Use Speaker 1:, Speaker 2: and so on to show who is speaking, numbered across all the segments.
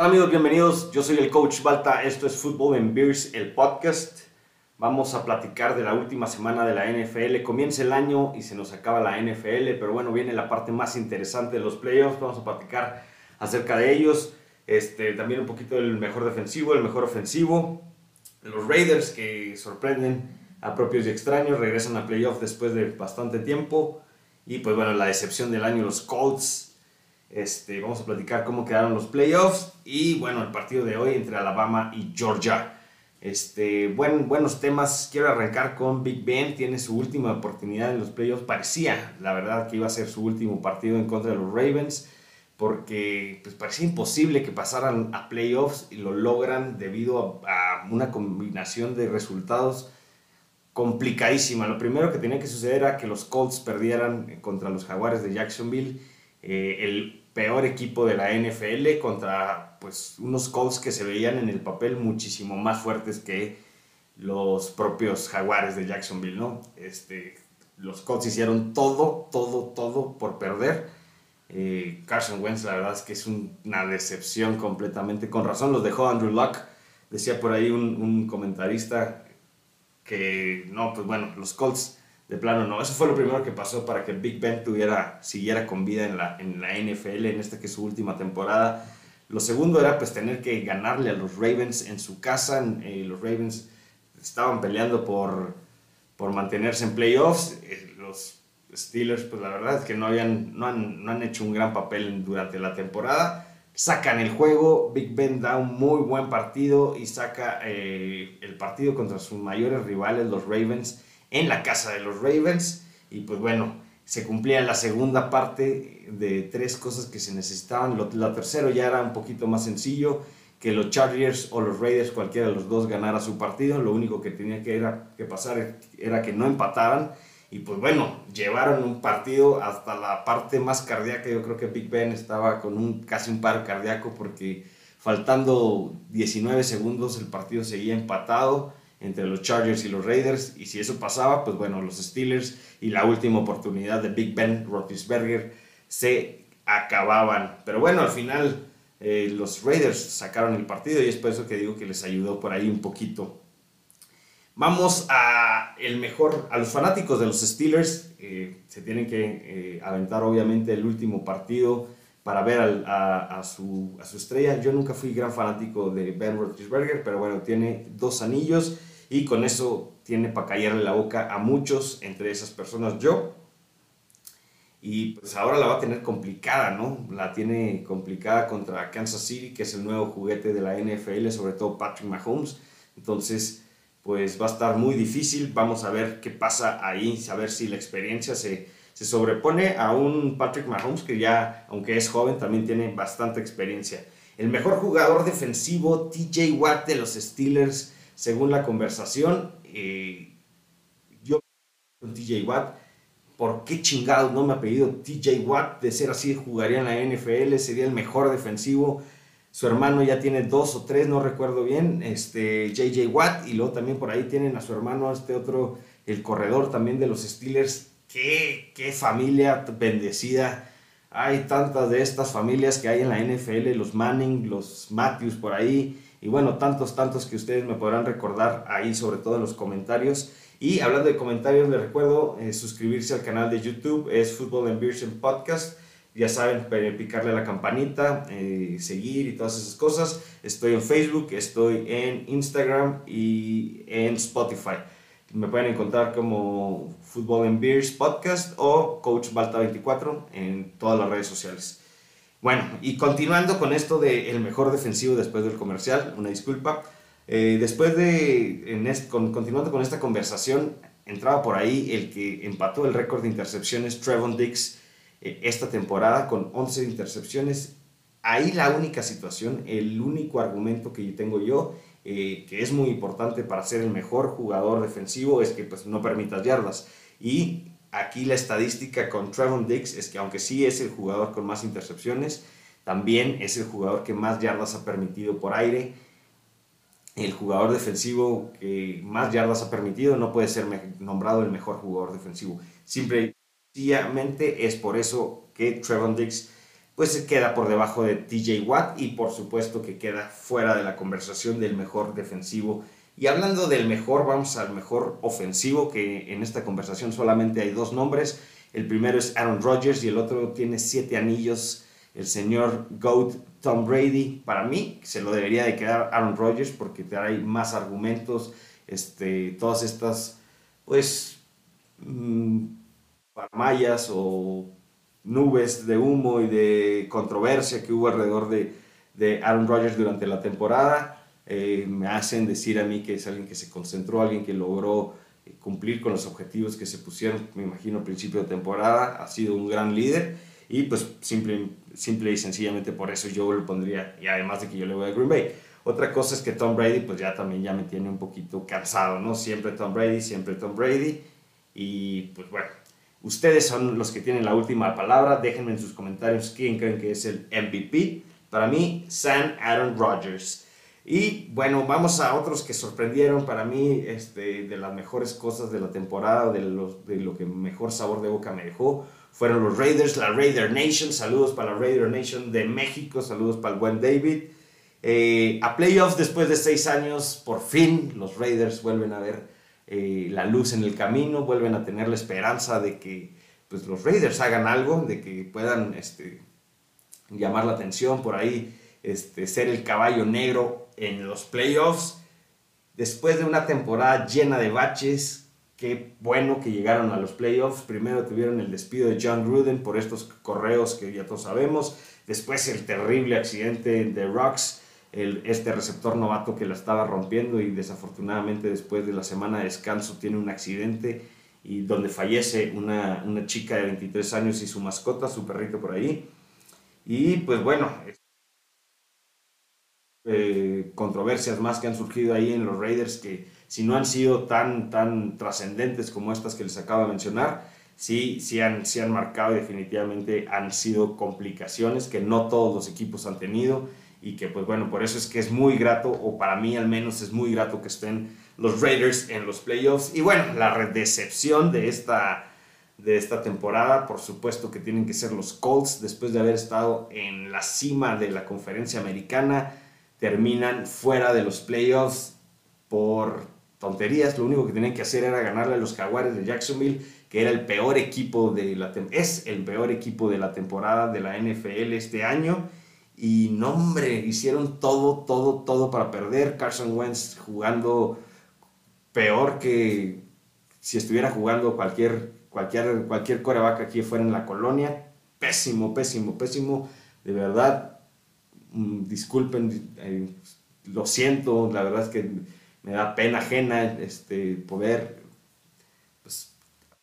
Speaker 1: Hola amigos, bienvenidos. Yo soy el coach Balta. Esto es Football and Beers, el podcast. Vamos a platicar de la última semana de la NFL. Comienza el año y se nos acaba la NFL, pero bueno, viene la parte más interesante de los playoffs. Vamos a platicar acerca de ellos. Este, también un poquito del mejor defensivo, el mejor ofensivo. Los Raiders que sorprenden a propios y extraños, regresan a playoffs después de bastante tiempo. Y pues bueno, la decepción del año, los Colts este, vamos a platicar cómo quedaron los playoffs y bueno, el partido de hoy entre Alabama y Georgia. Este, buen, buenos temas. Quiero arrancar con Big Ben. Tiene su última oportunidad en los playoffs. Parecía, la verdad, que iba a ser su último partido en contra de los Ravens. Porque pues, parecía imposible que pasaran a playoffs y lo logran debido a, a una combinación de resultados complicadísima. Lo primero que tenía que suceder era que los Colts perdieran contra los Jaguares de Jacksonville. Eh, el peor equipo de la NFL contra pues unos Colts que se veían en el papel muchísimo más fuertes que los propios Jaguares de Jacksonville, ¿no? Este, los Colts hicieron todo, todo, todo por perder. Eh, Carson Wentz, la verdad es que es una decepción completamente. Con razón los dejó Andrew Luck. Decía por ahí un, un comentarista que, no, pues bueno, los Colts de plano no. Eso fue lo primero que pasó para que Big Ben tuviera, siguiera con vida en la, en la NFL, en esta que es su última temporada. Lo segundo era pues tener que ganarle a los Ravens en su casa. Eh, los Ravens estaban peleando por, por mantenerse en playoffs. Eh, los Steelers pues la verdad es que no, habían, no, han, no han hecho un gran papel durante la temporada. Sacan el juego, Big Ben da un muy buen partido y saca eh, el partido contra sus mayores rivales, los Ravens en la casa de los Ravens. Y pues bueno, se cumplía la segunda parte de tres cosas que se necesitaban. Lo, la tercera ya era un poquito más sencillo, que los Chargers o los Raiders, cualquiera de los dos, ganara su partido. Lo único que tenía que, era, que pasar era que no empataran. Y pues bueno, llevaron un partido hasta la parte más cardíaca. Yo creo que Big Ben estaba con un, casi un paro cardíaco porque faltando 19 segundos el partido seguía empatado entre los Chargers y los Raiders. Y si eso pasaba, pues bueno, los Steelers y la última oportunidad de Big Ben Roethlisberger se acababan. Pero bueno, al final eh, los Raiders sacaron el partido y es por eso que digo que les ayudó por ahí un poquito. Vamos a el mejor, a los fanáticos de los Steelers, eh, se tienen que eh, aventar obviamente el último partido para ver a, su, a, su, estrella. Yo nunca fui gran fanático de Ben Roethlisberger, pero bueno, tiene dos anillos y con eso tiene para callarle la boca a muchos, entre esas personas yo. Y pues ahora la va a tener complicada, ¿no? La tiene complicada contra Kansas City, que es el nuevo juguete de la NFL, sobre todo Patrick Mahomes. Entonces, pues va a estar muy difícil. Vamos a ver qué pasa ahí, a ver si la experiencia se, se sobrepone a un Patrick Mahomes que ya, aunque es joven, también tiene bastante experiencia. El mejor jugador defensivo, TJ Watt de los Steelers, según la conversación, eh, yo con TJ Watt, ¿por qué chingados no me ha pedido TJ Watt? De ser así, jugaría en la NFL, sería el mejor defensivo. Su hermano ya tiene dos o tres, no recuerdo bien, este JJ Watt, y luego también por ahí tienen a su hermano, este otro, el corredor también de los Steelers. Qué, qué familia bendecida. Hay tantas de estas familias que hay en la NFL, los Manning, los Matthews por ahí y bueno, tantos, tantos que ustedes me podrán recordar ahí, sobre todo en los comentarios. Y hablando de comentarios, les recuerdo eh, suscribirse al canal de YouTube, es Football and Podcast. Ya saben, picarle la campanita, eh, seguir y todas esas cosas. Estoy en Facebook, estoy en Instagram y en Spotify. Me pueden encontrar como Football and Beers Podcast o Coach Balta24 en todas las redes sociales. Bueno, y continuando con esto de el mejor defensivo después del comercial, una disculpa. Eh, después de, en continuando con esta conversación, entraba por ahí el que empató el récord de intercepciones, Trevon Dix, eh, esta temporada con 11 intercepciones. Ahí la única situación, el único argumento que tengo yo, eh, que es muy importante para ser el mejor jugador defensivo, es que pues, no permitas yardas. Y aquí la estadística con Trevon Dix es que aunque sí es el jugador con más intercepciones, también es el jugador que más yardas ha permitido por aire. El jugador defensivo que más yardas ha permitido no puede ser nombrado el mejor jugador defensivo. Simplemente es por eso que Trevon Dix pues se queda por debajo de TJ Watt y por supuesto que queda fuera de la conversación del mejor defensivo. Y hablando del mejor, vamos al mejor ofensivo, que en esta conversación solamente hay dos nombres. El primero es Aaron Rodgers y el otro tiene siete anillos, el señor GOAT Tom Brady. Para mí se lo debería de quedar Aaron Rodgers porque trae más argumentos, este, todas estas, pues, mmm, o nubes de humo y de controversia que hubo alrededor de, de Aaron Rodgers durante la temporada. Eh, me hacen decir a mí que es alguien que se concentró, alguien que logró eh, cumplir con los objetivos que se pusieron, me imagino, al principio de temporada, ha sido un gran líder y pues simple, simple y sencillamente por eso yo lo pondría, y además de que yo le voy a Green Bay. Otra cosa es que Tom Brady pues ya también ya me tiene un poquito cansado, ¿no? Siempre Tom Brady, siempre Tom Brady y pues bueno, Ustedes son los que tienen la última palabra. Déjenme en sus comentarios quién creen que es el MVP. Para mí, Sam Aaron Rodgers. Y bueno, vamos a otros que sorprendieron para mí este, de las mejores cosas de la temporada, de, de lo que mejor sabor de boca me dejó. Fueron los Raiders, la Raider Nation. Saludos para la Raider Nation de México. Saludos para el buen David. Eh, a playoffs después de seis años, por fin los Raiders vuelven a ver eh, la luz en el camino, vuelven a tener la esperanza de que pues, los Raiders hagan algo, de que puedan este, llamar la atención por ahí, este, ser el caballo negro en los playoffs. Después de una temporada llena de baches, qué bueno que llegaron a los playoffs. Primero tuvieron el despido de John Gruden por estos correos que ya todos sabemos. Después el terrible accidente de Rocks este receptor novato que la estaba rompiendo y desafortunadamente después de la semana de descanso tiene un accidente y donde fallece una, chica de 23 años y su mascota, su perrito por ahí. Y pues bueno, eh, controversias más que han surgido ahí en los Raiders que si no han sido tan, tan trascendentes como estas que les acabo de mencionar, sí, sí, han, sí han marcado y definitivamente han sido complicaciones que no todos los equipos han tenido y que pues bueno, por eso es que es muy grato, o para mí al menos es muy grato que estén los Raiders en los playoffs. Y bueno, la decepción de esta, de esta temporada, por supuesto que tienen que ser los Colts, después de haber estado en la cima de la conferencia americana, terminan fuera de los playoffs por tonterías, lo único que tenían que hacer era ganarle a los Jaguares de Jacksonville, que era el peor equipo de la es el peor equipo de la temporada de la NFL este año y no, hicieron todo, todo, todo para perder. Carson Wentz jugando peor que si estuviera jugando cualquier, cualquier, cualquier aquí fuera en la colonia. Pésimo, pésimo, pésimo. De verdad, mm, disculpen, eh, lo siento, la verdad es que me da pena ajena este, poder, pues,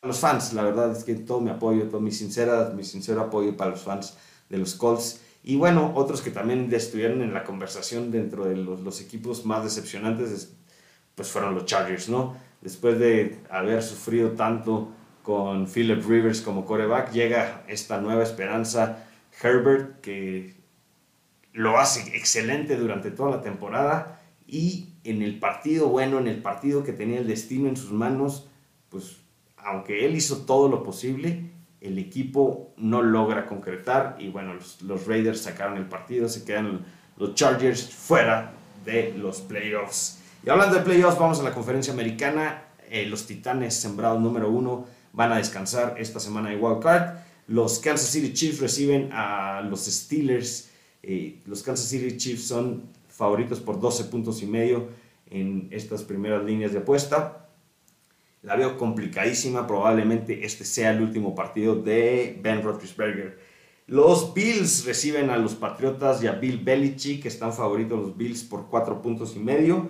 Speaker 1: a los fans, la verdad es que todo mi apoyo, todo mi, sincera, mi sincero apoyo para los fans de los Colts. Y bueno, otros que también estuvieron en la conversación dentro de los, equipos más decepcionantes, pues fueron los Chargers, ¿no? Después de haber sufrido tanto con Philip Rivers como coreback, llega esta nueva esperanza, Herbert, que lo hace excelente durante toda la temporada y en el partido bueno, en el partido que tenía el destino en sus manos, pues aunque él hizo todo lo posible, el equipo no logra concretar y bueno, los, Raiders sacaron el partido, se quedan los Chargers fuera de los playoffs. Y hablando de playoffs, vamos a la conferencia americana. Eh, los Titanes, sembrados número uno, van a descansar esta semana de Wild Card. Los Kansas City Chiefs reciben a los Steelers. Eh, los Kansas City Chiefs son favoritos por 12 puntos y medio en estas primeras líneas de apuesta la veo complicadísima. Probablemente este sea el último partido de Ben Roethlisberger. Los Bills reciben a los Patriotas y a Bill Belichick, que están favoritos los Bills por cuatro puntos y medio.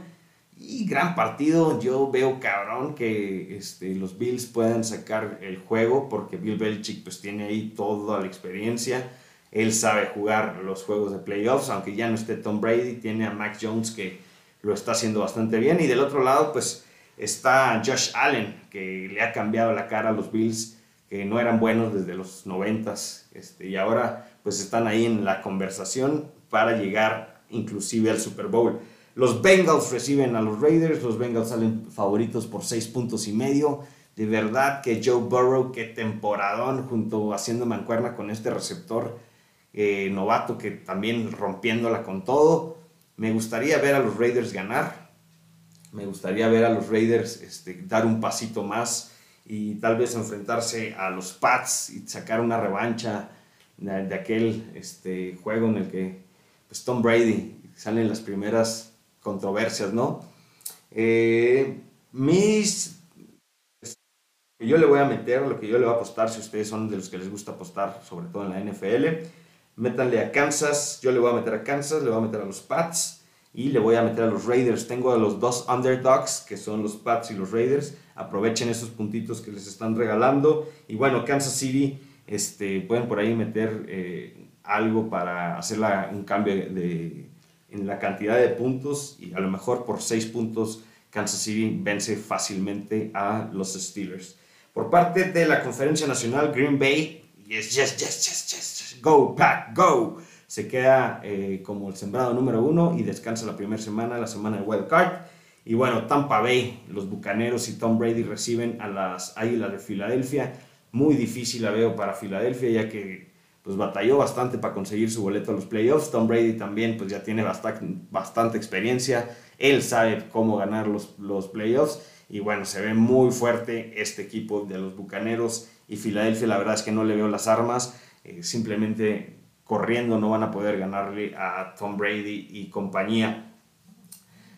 Speaker 1: Y gran partido, yo veo cabrón que este, los Bills puedan sacar el juego porque Bill Belichick pues tiene ahí toda la experiencia. Él sabe jugar los juegos de playoffs, aunque ya no esté Tom Brady, tiene a Mac Jones que lo está haciendo bastante bien. Y del otro lado, pues Está Josh Allen, que le ha cambiado la cara a los Bills, que no eran buenos desde los 90 este, y ahora pues están ahí en la conversación para llegar inclusive al Super Bowl. Los Bengals reciben a los Raiders, los Bengals salen favoritos por 6 puntos y medio. De verdad que Joe Burrow, qué temporadón, junto haciendo mancuerna con este receptor eh, novato que también rompiéndola con todo. Me gustaría ver a los Raiders ganar. Me gustaría ver a los Raiders este, dar un pasito más y tal vez enfrentarse a los Pats y sacar una revancha de, aquel este, juego en el que pues, Tom Brady salen las primeras controversias, ¿no? Eh, mis yo le voy a meter, lo que yo le voy a apostar, si ustedes son de los que les gusta apostar, sobre todo en la NFL, métanle a Kansas, yo le voy a meter a Kansas, le voy a meter a los Pats y le voy a meter a los Raiders. Tengo a los dos underdogs, que son los Pats y los Raiders. Aprovechen esos puntitos que les están regalando. Y bueno, Kansas City, este, pueden por ahí meter eh, algo para hacer un cambio de, en la cantidad de puntos y a lo mejor por seis puntos Kansas City vence fácilmente a los Steelers. Por parte de la Conferencia Nacional, Green Bay, yes, yes, yes, yes, yes, go, pack, go se queda eh, como el sembrado número uno y descansa la primera semana, la semana de Wild Card. Y bueno, Tampa Bay, los Bucaneros y Tom Brady reciben a las Águilas de Filadelfia. Muy difícil la veo para Filadelfia, ya que pues batalló bastante para conseguir su boleto a los playoffs. Tom Brady también pues ya tiene bastante, experiencia. Él sabe cómo ganar los, los playoffs. Y bueno, se ve muy fuerte este equipo de los Bucaneros. Y Filadelfia la verdad es que no le veo las armas. Eh, simplemente corriendo no van a poder ganarle a Tom Brady y compañía.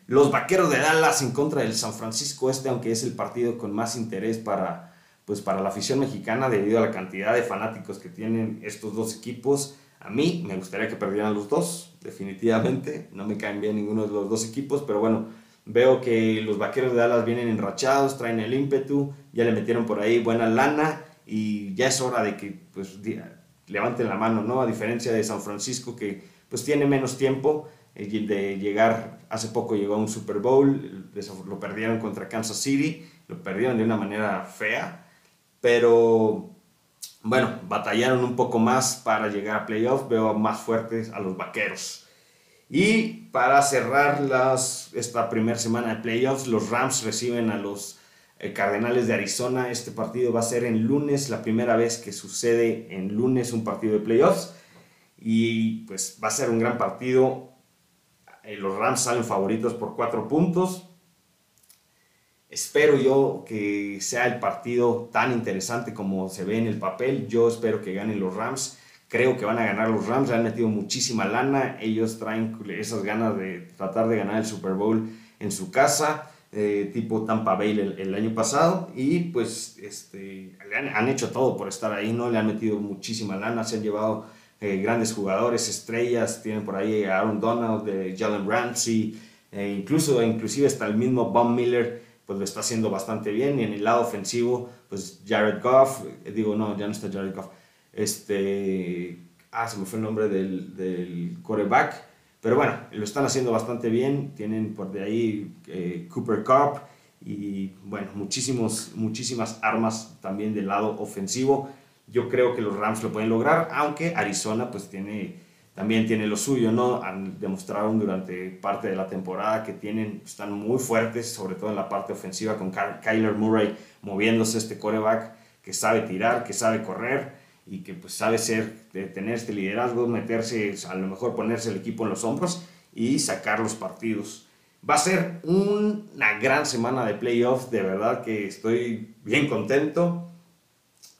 Speaker 1: Los Vaqueros de Dallas en contra del San Francisco Este, aunque es el partido con más interés para, pues para la afición mexicana debido a la cantidad de fanáticos que tienen estos dos equipos. A mí me gustaría que perdieran los dos, definitivamente. No me caen bien ninguno de los dos equipos, pero bueno, veo que los Vaqueros de Dallas vienen enrachados, traen el ímpetu, ya le metieron por ahí buena lana y ya es hora de que pues levanten la mano, ¿no? A diferencia de San Francisco que pues tiene menos tiempo eh, de llegar, hace poco llegó a un Super Bowl, lo perdieron contra Kansas City, lo perdieron de una manera fea, pero bueno, batallaron un poco más para llegar a playoffs, veo más fuertes a los Vaqueros. Y para cerrar esta primera semana de playoffs, los Rams reciben a los eh, Cardenales de Arizona. Este partido va a ser en lunes, la primera vez que sucede en lunes un partido de playoffs. Y pues va a ser un gran partido. Eh, los Rams salen favoritos por cuatro puntos. Espero yo que sea el partido tan interesante como se ve en el papel. Yo espero que ganen los Rams. Creo que van a ganar los Rams. Han metido muchísima lana. Ellos traen esas ganas de tratar de ganar el Super Bowl en su casa. Eh, tipo Tampa Bay el, año pasado y pues este, han, hecho todo por estar ahí, ¿no? Le han metido muchísima lana, se han llevado eh, grandes jugadores, estrellas, tienen por ahí a Aaron Donald, de Jalen Ramsey, e incluso, inclusive hasta el mismo Von Miller, pues lo está haciendo bastante bien y en el lado ofensivo, pues Jared Goff, eh, digo, no, ya no está Jared Goff, este, ah, se me fue el nombre del, del quarterback, pero bueno, lo están haciendo bastante bien. Tienen por de ahí eh, Cooper Cup y bueno, muchísimos, muchísimas armas también del lado ofensivo. Yo creo que los Rams lo pueden lograr, aunque Arizona pues tiene, también tiene lo suyo, ¿no? Han demostrado durante parte de la temporada que tienen, están muy fuertes, sobre todo en la parte ofensiva con Kyler Murray moviéndose este coreback que sabe tirar, que sabe correr y que pues sabe ser, tener este liderazgo, meterse, a lo mejor ponerse el equipo en los hombros y sacar los partidos. Va a ser una gran semana de playoffs, de verdad que estoy bien contento.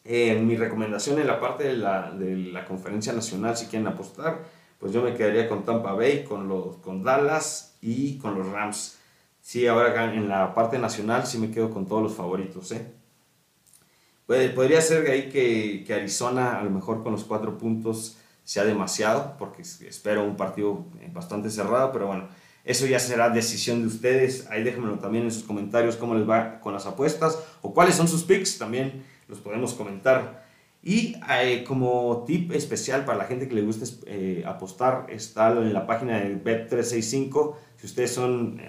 Speaker 1: Eh, mi recomendación en la parte de la, de la, conferencia nacional, si quieren apostar, pues yo me quedaría con Tampa Bay, con, los, con Dallas y con los Rams. Sí, ahora en la parte nacional sí me quedo con todos los favoritos. ¿eh? Podría ser ahí que, que, Arizona a lo mejor con los cuatro puntos sea demasiado, porque espero un partido eh, bastante cerrado, pero bueno, eso ya será decisión de ustedes. Ahí déjenmelo también en sus comentarios cómo les va con las apuestas o cuáles son sus picks, también los podemos comentar. Y eh, como tip especial para la gente que le gusta eh, apostar, está en la página de Bet365. Si ustedes son,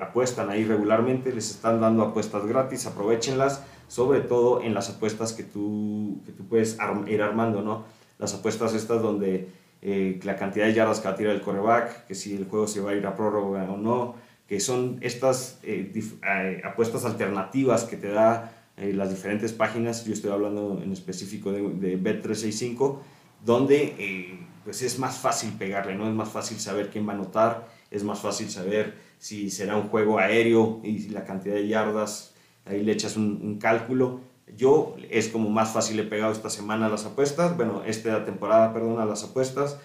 Speaker 1: apuestan ahí regularmente, les están dando apuestas gratis, aprovechenlas sobre todo en las apuestas que tú, que tú puedes ir armando, ¿no? Las apuestas estas donde eh, la cantidad de yardas que va a tirar el coreback, que si el juego se va a ir a prórroga o no, que son estas eh, eh, apuestas alternativas que te da las diferentes páginas, yo estoy hablando en específico de, de Bet365, donde pues es más fácil pegarle, ¿no? Es más fácil saber quién va a anotar, es más fácil saber si será un juego aéreo y la cantidad de yardas, ahí le echas un, cálculo. Yo es como más fácil he pegado esta semana las apuestas, bueno, esta temporada, perdón, a las apuestas,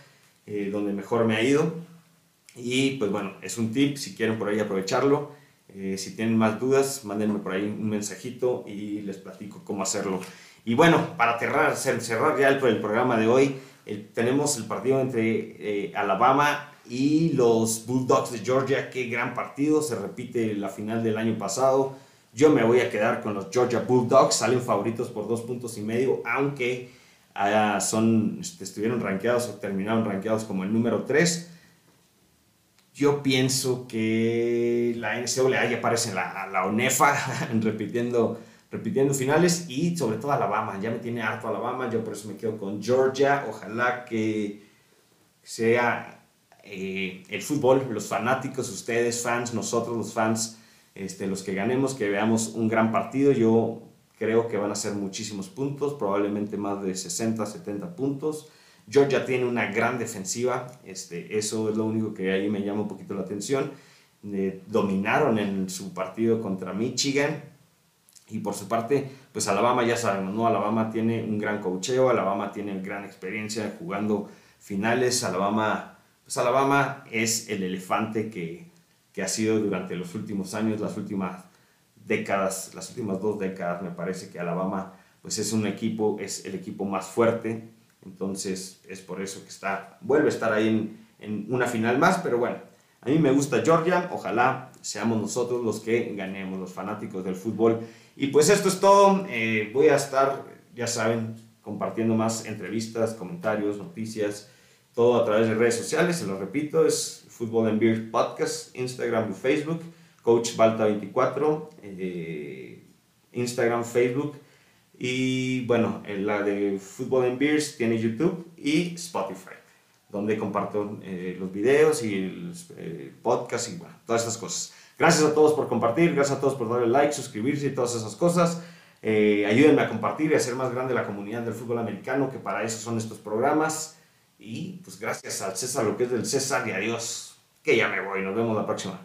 Speaker 1: eh, donde mejor me ha ido. Y pues bueno, es un tip, si quieren por ahí aprovecharlo. Eh, si tienen más dudas, mándenme por ahí un mensajito y les platico cómo hacerlo. Y bueno, para cerrar, cerrar ya el, el programa de hoy, tenemos el partido entre eh, Alabama y los Bulldogs de Georgia. Qué gran partido, se repite la final del año pasado. Yo me voy a quedar con los Georgia Bulldogs, salen favoritos por dos puntos y medio, aunque ah, son, este, estuvieron rankeados o terminaron rankeados como el número 3. Yo pienso que la NCAA ya aparece en la, la ONEFA, repitiendo repitiendo finales y sobre todo Alabama. Ya me tiene harto Alabama, yo por eso me quedo con Georgia. Ojalá que sea eh, el fútbol, los fanáticos, ustedes, fans, nosotros los fans, este, los que ganemos, que veamos un gran partido. Yo creo que van a ser muchísimos puntos, probablemente más de 60, 70 puntos. Georgia tiene una gran defensiva, este, eso es lo único que ahí me llama un poquito la atención. Eh, dominaron en su partido contra Michigan, y por su parte, pues Alabama ya sabemos, ¿no? Alabama tiene un gran cocheo, Alabama tiene gran experiencia jugando finales, Alabama, pues Alabama es el elefante que, que ha sido durante los últimos años, las últimas décadas, las últimas dos décadas me parece que Alabama pues es un equipo, es el equipo más fuerte, entonces es por eso que está, vuelve a estar ahí en, en una final más, pero bueno, a mí me gusta Georgia, ojalá seamos nosotros los que ganemos, los fanáticos del fútbol. Y pues esto es todo, eh, voy a estar, ya saben, compartiendo más entrevistas, comentarios, noticias, todo a través de redes sociales, se lo repito, es Fútbol en Beer Podcast, Instagram y Facebook, Coach Balta24, eh, Instagram, Facebook. Y bueno, la de Fútbol en Beers tiene YouTube y Spotify donde comparto eh, los videos y el eh, podcast y todas esas cosas. Gracias a todos por compartir, gracias a todos por darle like, suscribirse y todas esas cosas. Eh, ayúdenme a compartir y a hacer más grande la comunidad del fútbol americano, que para eso son estos programas. Y pues gracias al César, lo que es del César y adiós, que ya me voy. Nos vemos la próxima.